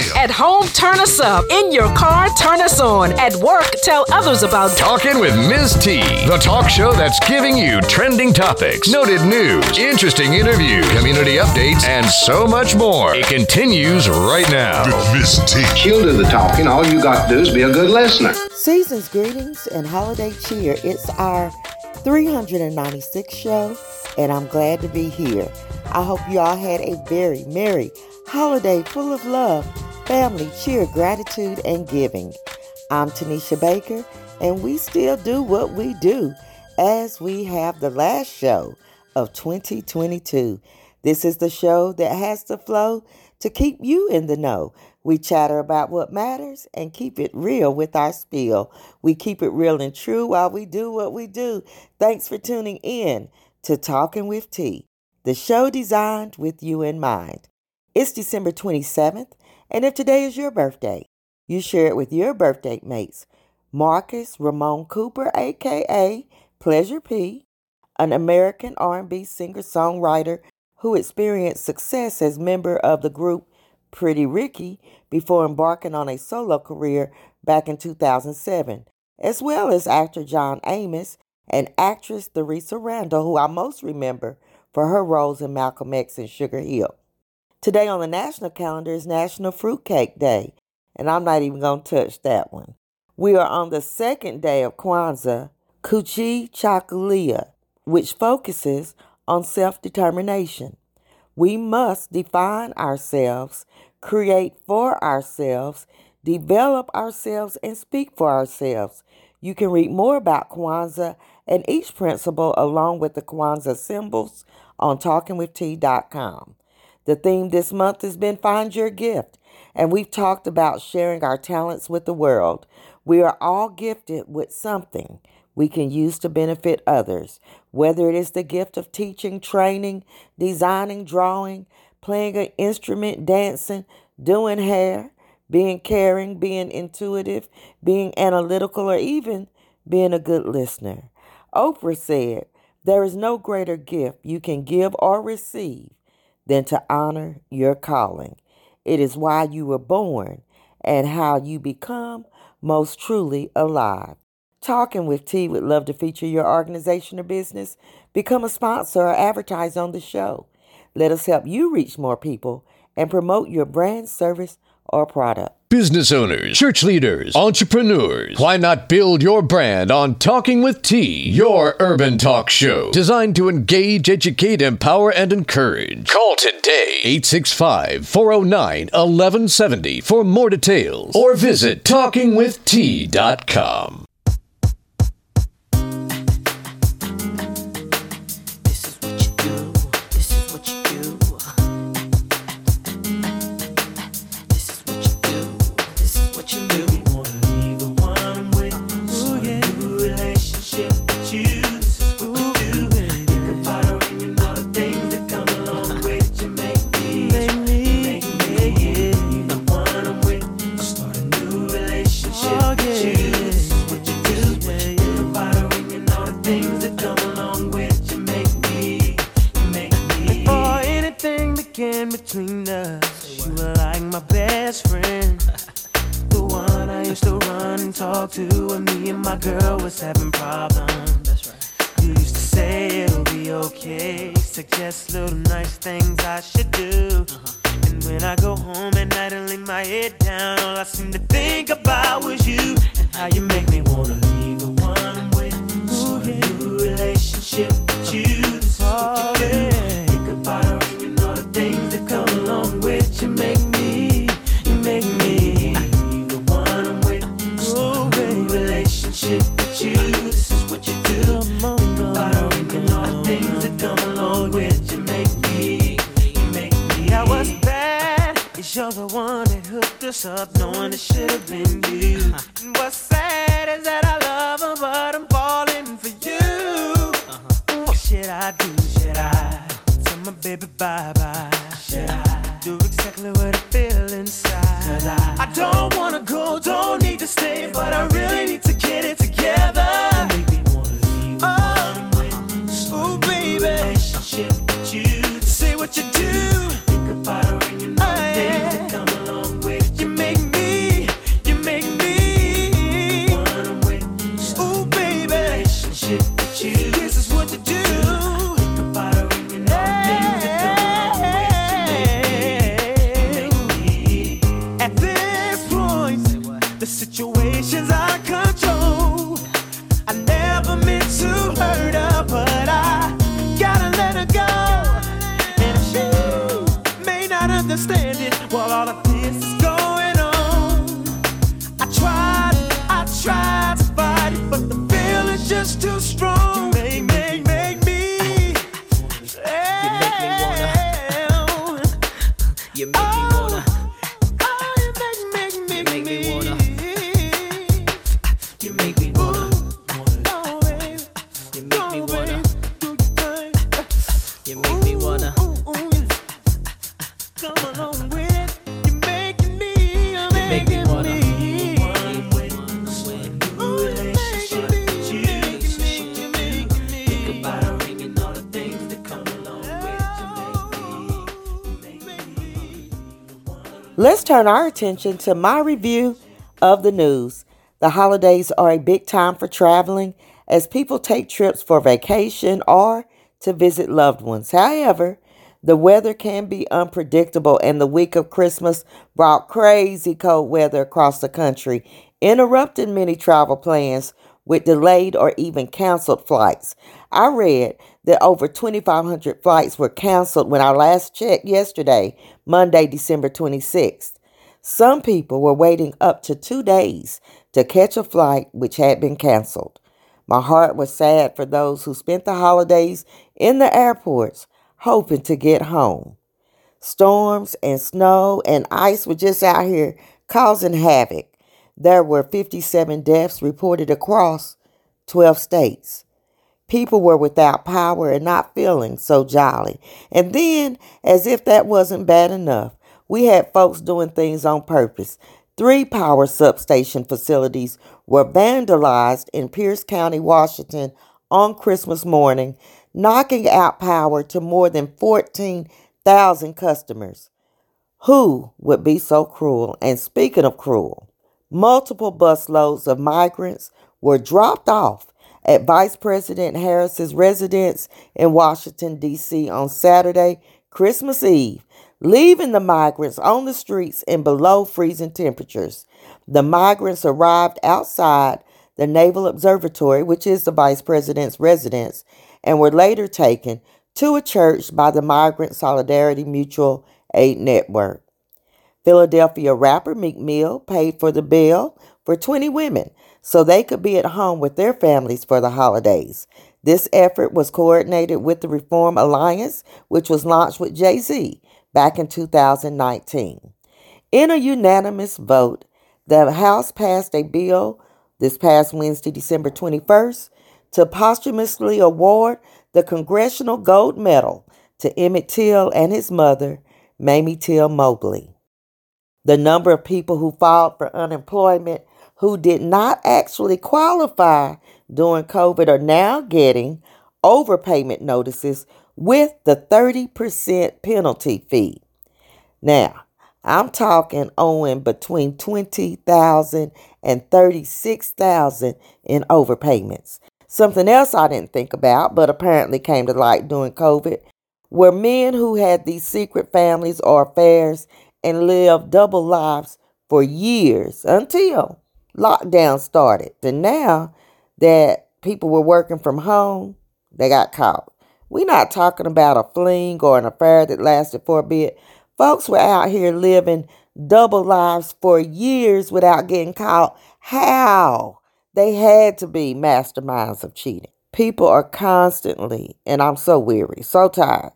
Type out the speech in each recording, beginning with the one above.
still. At home, turn us up. In your car, turn us on. At work, tell others about Talking with Ms. T, the talk show that's giving you trending topics, noted news, interesting interviews, community updates, and so much more. It continues right now. With Miss T. She'll do the talking. All you got to do is be a good listener. Season's greetings and holiday cheer. It's our 396 show, and I'm glad to be here. I hope you all had a very merry holiday full of love, family, cheer, gratitude, and giving. I'm Tanisha Baker, and we still do what we do as we have the last show of 2022. This is the show that has the flow to keep you in the know. We chatter about what matters and keep it real with our spiel. We keep it real and true while we do what we do. Thanks for tuning in to Talking with T, the show designed with you in mind. It's December 27th, and if today is your birthday, you share it with your birthday mates. Marcus Ramon Cooper, aka Pleasure P, an American R&B singer-songwriter who experienced success as member of the group Pretty Ricky before embarking on a solo career back in 2007, as well as actor John Amos and actress Theresa Randle, who I most remember for her roles in Malcolm X and Sugar Hill. Today on the national calendar is National Fruitcake Day, and I'm not even going to touch that one. We are on the second day of Kwanzaa, Kujichagulia, which focuses on self determination. We must define ourselves, create for ourselves, develop ourselves, and speak for ourselves. You can read more about Kwanzaa and each principle along with the Kwanzaa symbols on talkingwitht.com. The theme this month has been Find Your Gift, and we've talked about sharing our talents with the world. We are all gifted with something we can use to benefit others, whether it is the gift of teaching, training, designing, drawing, playing an instrument, dancing, doing hair, being caring, being intuitive, being analytical, or even being a good listener. Oprah said, There is no greater gift you can give or receive than to honor your calling. It is why you were born and how you become most truly alive. Talking with T would love to feature your organization or business. Become a sponsor or advertise on the show. Let us help you reach more people and promote your brand, service, or product. Business owners, church leaders, entrepreneurs, why not build your brand on Talking with T, your urban talk show designed to engage, educate, empower, and encourage? Call today 865 409 1170 for more details or visit talkingwitht.com. things that come along with you. Make me, you make me. Before anything began between us, you were like my best friend. The one I used to run and talk to when me and my girl was having problems. That's right. You used to say it'll be okay, suggest little nice things I should do. Uh-huh. And when I go home at night and lay my head down, all I seem to think about was you and how you make me wanna leave the one I'm with. Start a new relationship with you. This is what you do. Think about her and you the things that come along with you. Make me, you make me. The one I'm with. A new relationship with you. This is what you do. Think about her and you the things that come along with you. Make me, you make me. Yeah, what's bad is you're the one that hooked us up, knowing it should have been you. And what's sad is that I I do? Should I tell my baby bye bye? While all of this is going on. I tried, I tried to fight it, but the feeling's just too strong. Turn our attention to my review of the news. The holidays are a big time for traveling as people take trips for vacation or to visit loved ones. However, the weather can be unpredictable, and the week of Christmas brought crazy cold weather across the country, interrupting many travel plans with delayed or even canceled flights. I read that over 2,500 flights were canceled when I last checked yesterday, Monday, December 26th. Some people were waiting up to two days to catch a flight which had been canceled. My heart was sad for those who spent the holidays in the airports hoping to get home. Storms and snow and ice were just out here causing havoc. There were 57 deaths reported across 12 states. People were without power and not feeling so jolly. And then, as if that wasn't bad enough, we had folks doing things on purpose. Three power substation facilities were vandalized in Pierce County, Washington on Christmas morning, knocking out power to more than 14,000 customers. Who would be so cruel? And speaking of cruel, multiple busloads of migrants were dropped off at Vice President Harris's residence in Washington, D.C. on Saturday, Christmas Eve, leaving the migrants on the streets in below freezing temperatures. The migrants arrived outside the Naval Observatory, which is the Vice President's residence, and were later taken to a church by the Migrant Solidarity Mutual Aid Network. Philadelphia rapper Meek Mill paid for the bill for 20 women so they could be at home with their families for the holidays. This effort was coordinated with the Reform Alliance, which was launched with Jay Z back in 2019. In a unanimous vote, the House passed a bill this past Wednesday, December 21st, to posthumously award the Congressional Gold Medal to Emmett Till and his mother, Mamie Till Mobley. The number of people who filed for unemployment who did not actually qualify during COVID are now getting overpayment notices with the 30% penalty fee. Now, I'm talking owing between 20,000 and 36,000 in overpayments. Something else I didn't think about but apparently came to light during COVID were men who had these secret families or affairs and lived double lives for years until lockdown started. And now that people were working from home, they got caught. We're not talking about a fling or an affair that lasted for a bit. Folks were out here living double lives for years without getting caught. How? They had to be masterminds of cheating. People are constantly, and I'm so weary, so tired,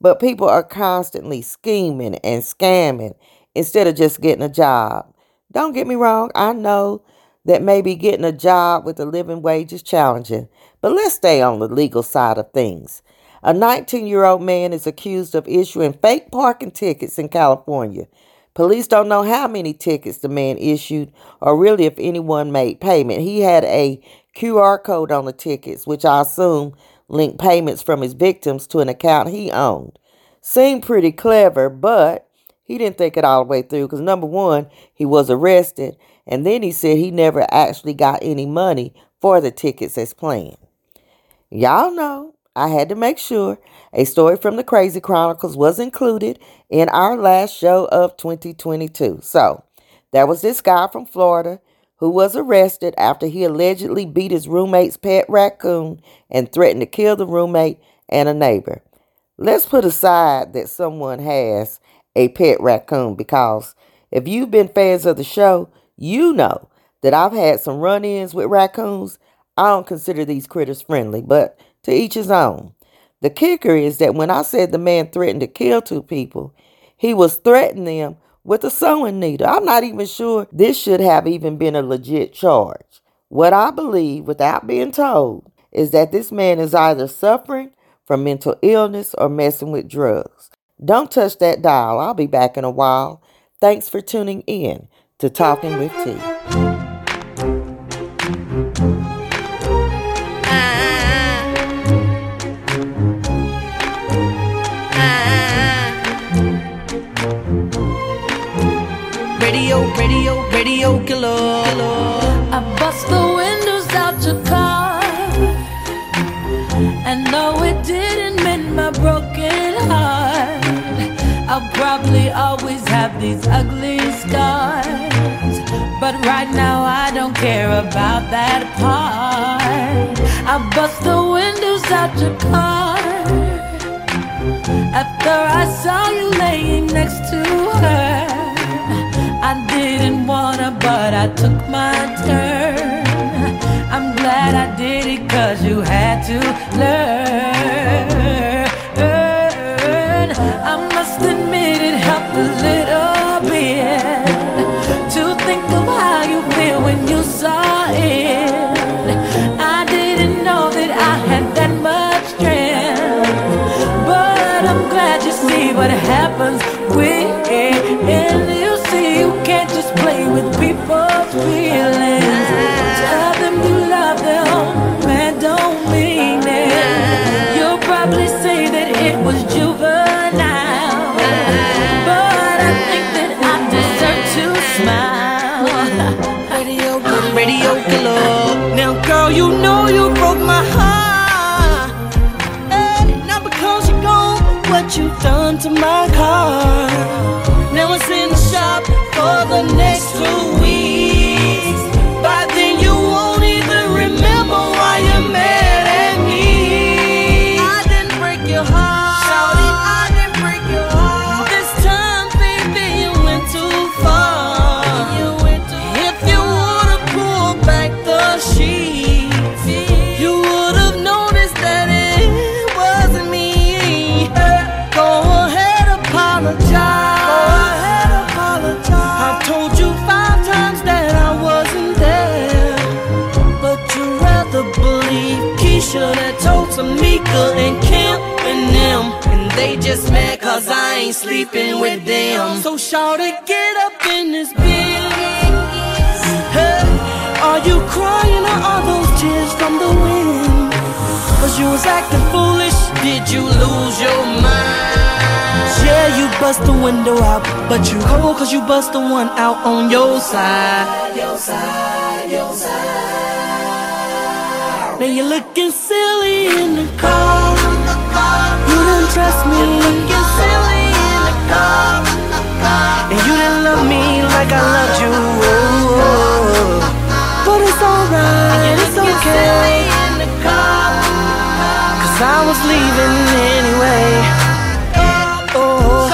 but people are constantly scheming and scamming instead of just getting a job. Don't get me wrong, I know that maybe getting a job with a living wage is challenging, but let's stay on the legal side of things. A 19 year old man is accused of issuing fake parking tickets in California. Police don't know how many tickets the man issued or really if anyone made payment. He had a QR code on the tickets, which I assume linked payments from his victims to an account he owned. Seemed pretty clever, but he didn't think it all the way through because number one, he was arrested, and then he said he never actually got any money for the tickets as planned. Y'all know I had to make sure a story from the Crazy Chronicles was included in our last show of 2022. So there was this guy from Florida who was arrested after he allegedly beat his roommate's pet raccoon and threatened to kill the roommate and a neighbor. Let's put aside that someone has a pet raccoon because if you've been fans of the show, you know that I've had some run ins with raccoons. I don't consider these critters friendly, but to each his own. The kicker is that when I said the man threatened to kill two people, he was threatening them with a sewing needle. I'm not even sure this should have even been a legit charge. What I believe, without being told, is that this man is either suffering from mental illness or messing with drugs. Don't touch that dial. I'll be back in a while. Thanks for tuning in to Talking with T. killer. I bust the windows out your car. And no, it didn't mend my broken heart. I'll probably always have these ugly scars. But right now, I don't care about that part. I bust the windows out your car. After I saw you laying next to her. I didn't wanna, but I took my turn. I'm glad I did it, cause you had to learn. I must admit it helped a little bit to think of how you feel when you saw it. I didn't know that I had that much strength, but I'm glad you see what happens when you you know you broke my heart. Hey, not because you're gone, but what you've done to my car. Now it's in the shop for the next two weeks. Just mad cause I ain't sleeping with them. So shout it, get up in this bitch. Hey, are you crying or are those tears from the wind? Cause you was acting foolish, did you lose your mind? Yeah, you bust the window out, but you cold cause you bust the one out on your side. Your side, your side. Now you're looking silly in the car. You didn't me. Looking silly in the car. And you didn't love me like I loved you. Oh, But it's alright, it's okay. Cause I was leaving anyway. Oh,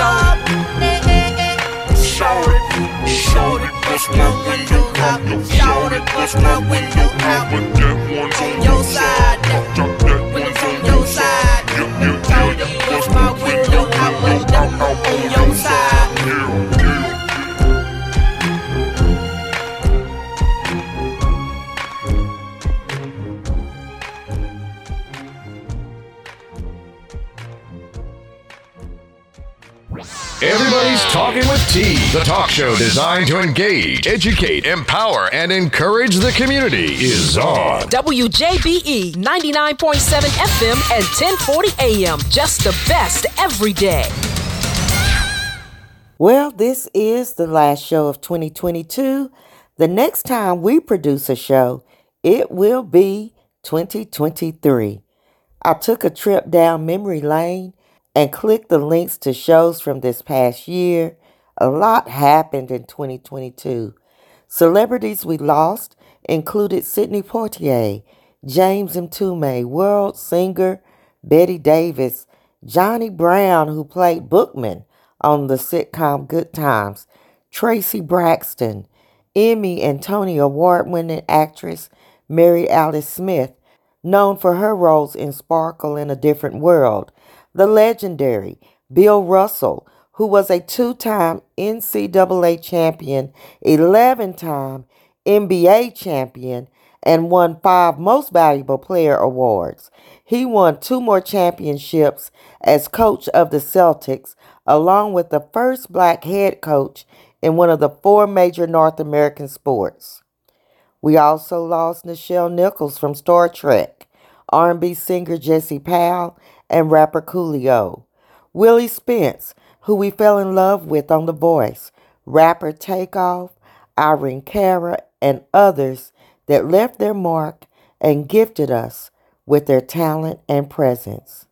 Shout it, shout it, bust my window out. Shout it, bust my window out. But that one's on your side. Show designed to engage, educate, empower, and encourage the community, is on. WJBE 99.7 FM and 1040 AM. Just the best every day. Well, this is the last show of 2022. The next time we produce a show, it will be 2023. I took a trip down memory lane and clicked the links to shows from this past year. A lot happened in 2022. Celebrities we lost included Sidney Poitier, James Mtume, world singer Betty Davis, Johnny Brown, who played Bookman on the sitcom Good Times. Traci Braxton, Emmy and Tony Award winning actress Mary Alice Smith, known for her roles in Sparkle in a Different World. The legendary Bill Russell, who was a two time NCAA champion, 11 time NBA champion, and won five Most Valuable Player awards. He won two more championships as coach of the Celtics, along with the first black head coach in one of the four major North American sports. We also lost Nichelle Nichols from Star Trek, R&B singer Jesse Powell, and rapper Coolio. Willie Spence, who we fell in love with on The Voice, rapper Takeoff, Irene Cara, and others that left their mark and gifted us with their talent and presence.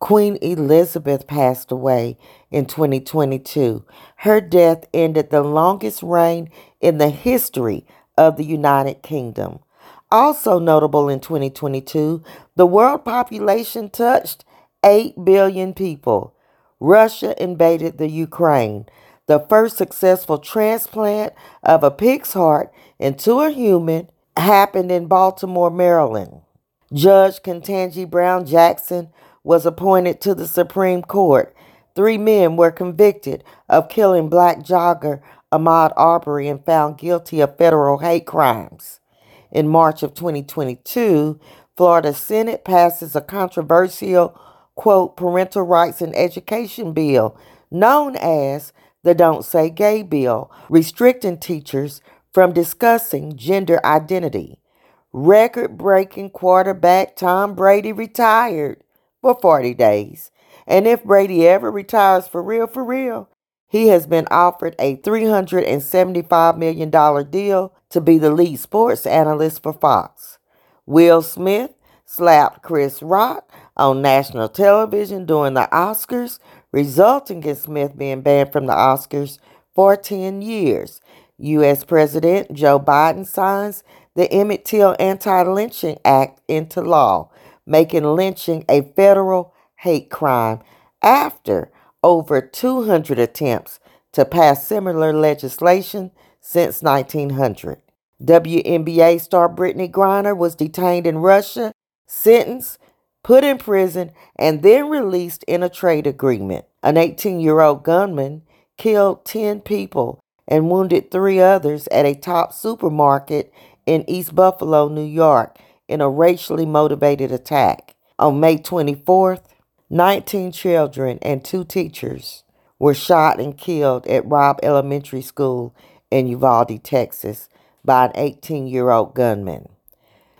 Queen Elizabeth passed away in 2022. Her death ended the longest reign in the history of the United Kingdom. Also notable in 2022, the world population touched 8 billion people. Russia invaded the Ukraine. The first successful transplant of a pig's heart into a human happened in Baltimore, Maryland. Judge Ketanji Brown Jackson was appointed to the Supreme Court. Three men were convicted of killing black jogger Ahmaud Arbery and found guilty of federal hate crimes. In March of 2022, Florida Senate passes a controversial, quote, parental rights and education bill known as the Don't Say Gay bill, restricting teachers from discussing gender identity. Record breaking quarterback Tom Brady retired for 40 days. And if Brady ever retires for real, for real, he has been offered a $375 million deal to be the lead sports analyst for Fox. Will Smith slapped Chris Rock on national television during the Oscars, resulting in Smith being banned from the Oscars for 10 years. U.S. President Joe Biden signs the Emmett Till Anti Lynching Act into law, making lynching a federal hate crime after over 200 attempts to pass similar legislation since 1900. WNBA star Brittney Griner was detained in Russia, sentenced, put in prison, and then released in a trade agreement. An 18 year old gunman killed 10 people and wounded three others at a top supermarket in East Buffalo, New York, in a racially motivated attack. On May 24th, 19 children and two teachers were shot and killed at Robb Elementary School in Uvalde, Texas, by an 18 year old gunman.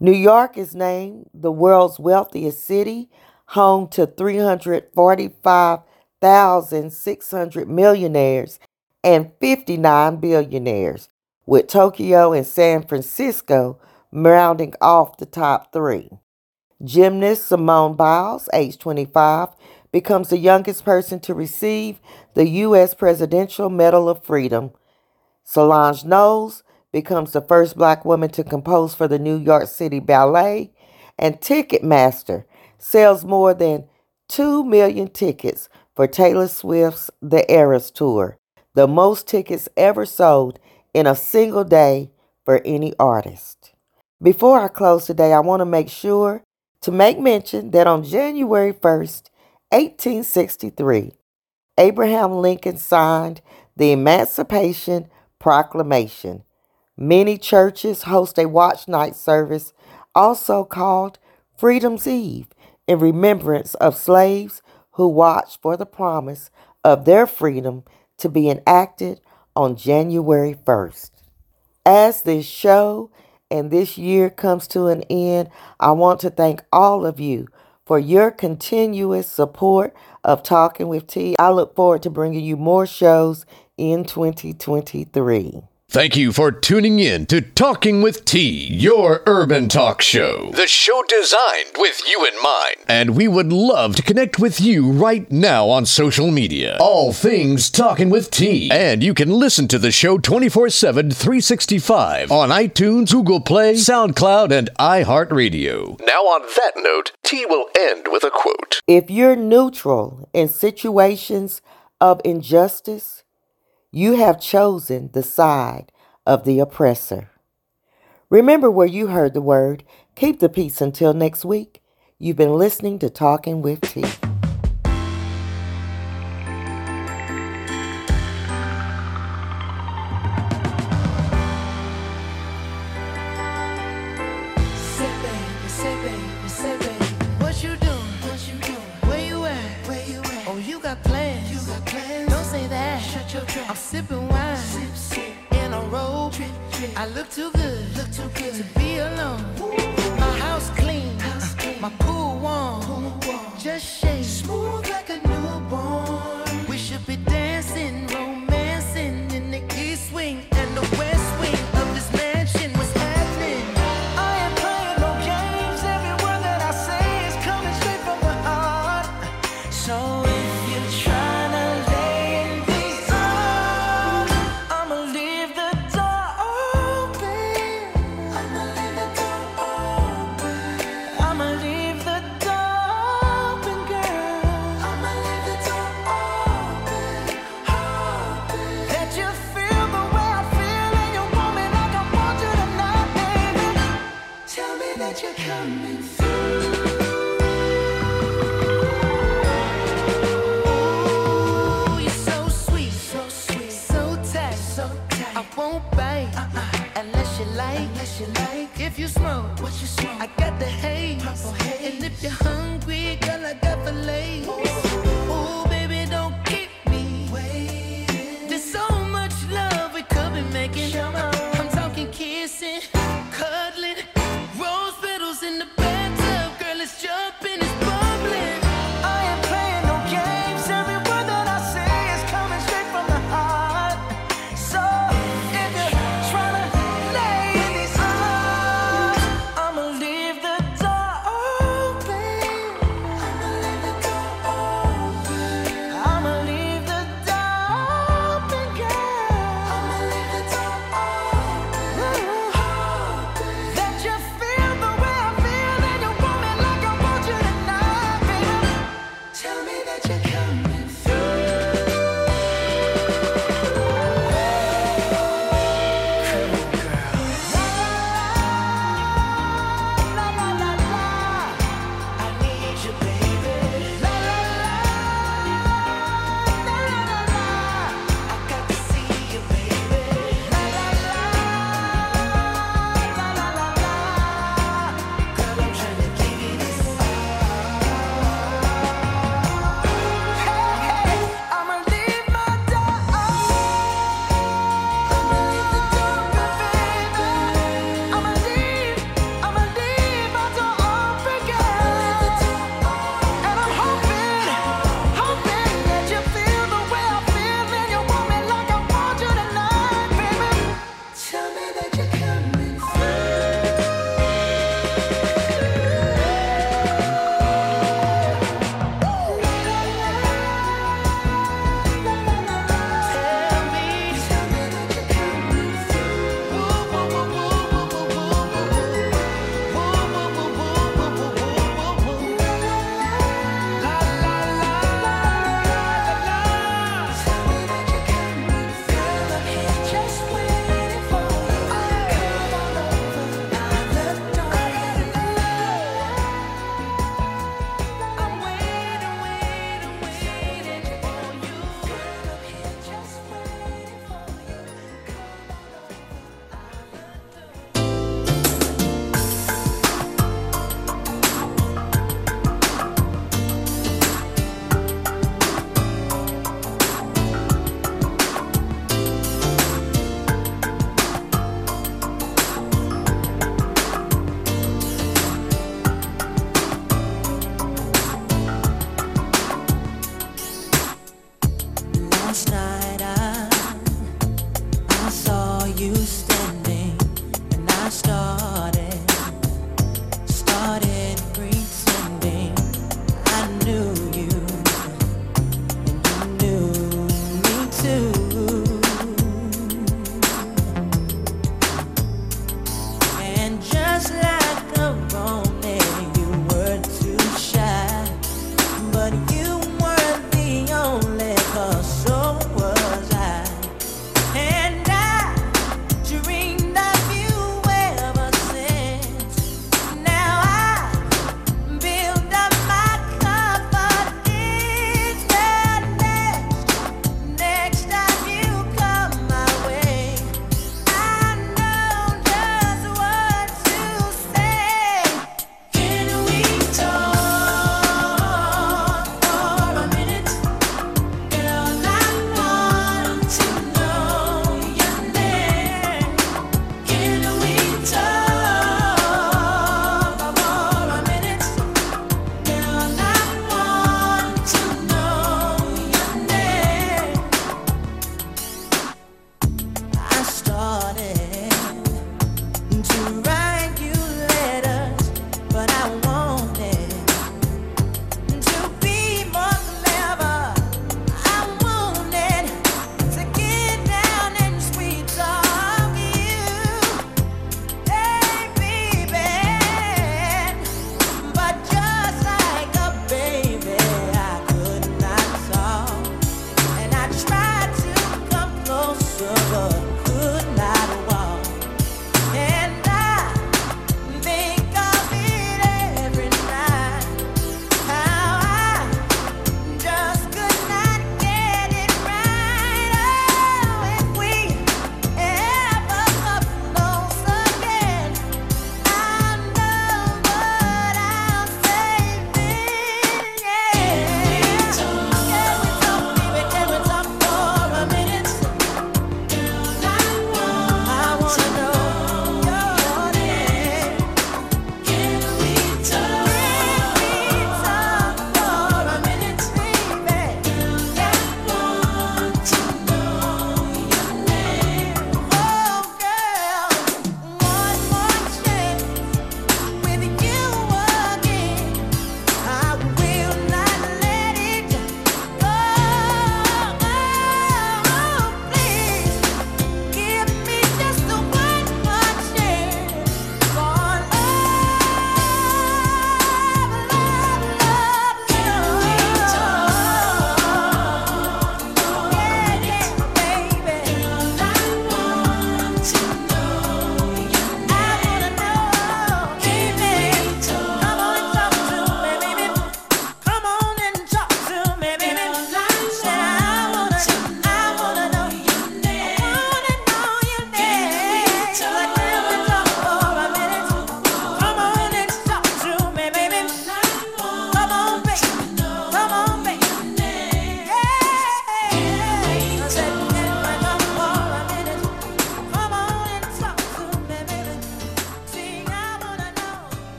New York is named the world's wealthiest city, home to 345,600 millionaires and 59 billionaires, with Tokyo and San Francisco rounding off the top three. Gymnast Simone Biles, age 25, becomes the youngest person to receive the U.S. Presidential Medal of Freedom. Solange Knowles becomes the first black woman to compose for the New York City Ballet. And Ticketmaster sells more than 2 million tickets for Taylor Swift's The Eras Tour, the most tickets ever sold in a single day for any artist. Before I close today, I want to make sure to make mention that on January 1st, 1863, Abraham Lincoln signed the Emancipation Proclamation. Many churches host a watch night service, also called Freedom's Eve, in remembrance of slaves who watched for the promise of their freedom to be enacted on January 1st. As this show and this year comes to an end, I want to thank all of you for your continuous support of Talking with T. I look forward to bringing you more shows in 2023. Thank you for tuning in to Talking with T, your urban talk show. The show designed with you in mind. And we would love to connect with you right now on social media. All things Talking with T. And you can listen to the show 24 7, 365 on iTunes, Google Play, SoundCloud, and iHeartRadio. Now, on that note, T will end with a quote If you're neutral in situations of injustice, you have chosen the side of the oppressor. Remember where you heard the word. Keep the peace until next week. You've been listening to Talking with Teeth.